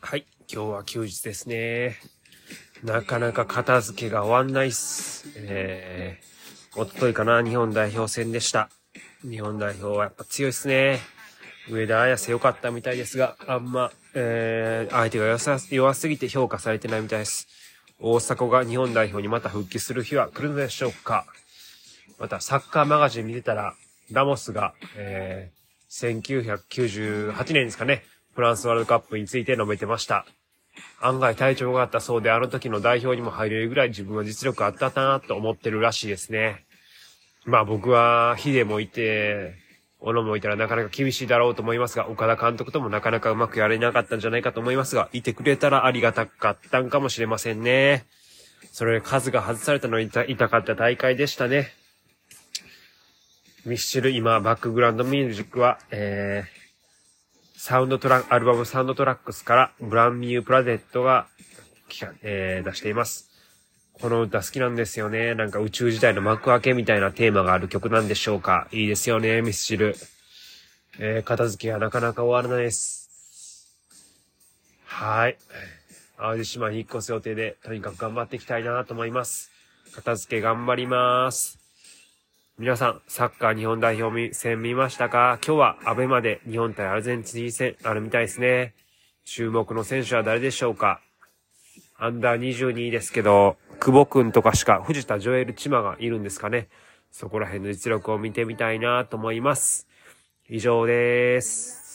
はい、今日は休日ですね。なかなか片付けが終わんないっす。えー、おとといかな、日本代表戦でした。日本代表はやっぱ強いっすね。上田綺世良かったみたいですが、あんま、えー、相手が弱さ弱すぎて評価されてないみたいです。大迫が日本代表にまた復帰する日は来るのでしょうかまた、サッカーマガジン見てたら、ラモスが、えー、1998年ですかね、フランスワールドカップについて述べてました。案外体調があったそうで、あの時の代表にも入れるぐらい自分は実力あったなと思ってるらしいですね。まあ僕は、ヒデもいて、小野もいたらなかなか厳しいだろうと思いますが、岡田監督ともなかなかうまくやれなかったんじゃないかと思いますが、いてくれたらありがたかったんかもしれませんね。それ数が外されたのに痛かった大会でしたね。ミスチル、今、バックグラウンドミュージックは、えー、サウンドトラック、アルバムサウンドトラックスから、 Brand new planet が、えー、出しています。この歌好きなんですよね。なんか宇宙時代の幕開けみたいなテーマがある曲なんでしょうか。いいですよね、ミスチル。えー、片付けがなかなか終わらないです。はい。淡路島に引っ越す予定で、とにかく頑張っていきたいなと思います。片付け頑張ります。皆さん、サッカー日本代表戦見ましたか？今日はアベマで日本対アルゼンチン戦あるみたいですね。注目の選手は誰でしょうか？アンダー22ですけど、久保くんとかしか藤田ジョエルチマがいるんですかね？そこら辺の実力を見てみたいなと思います。以上です。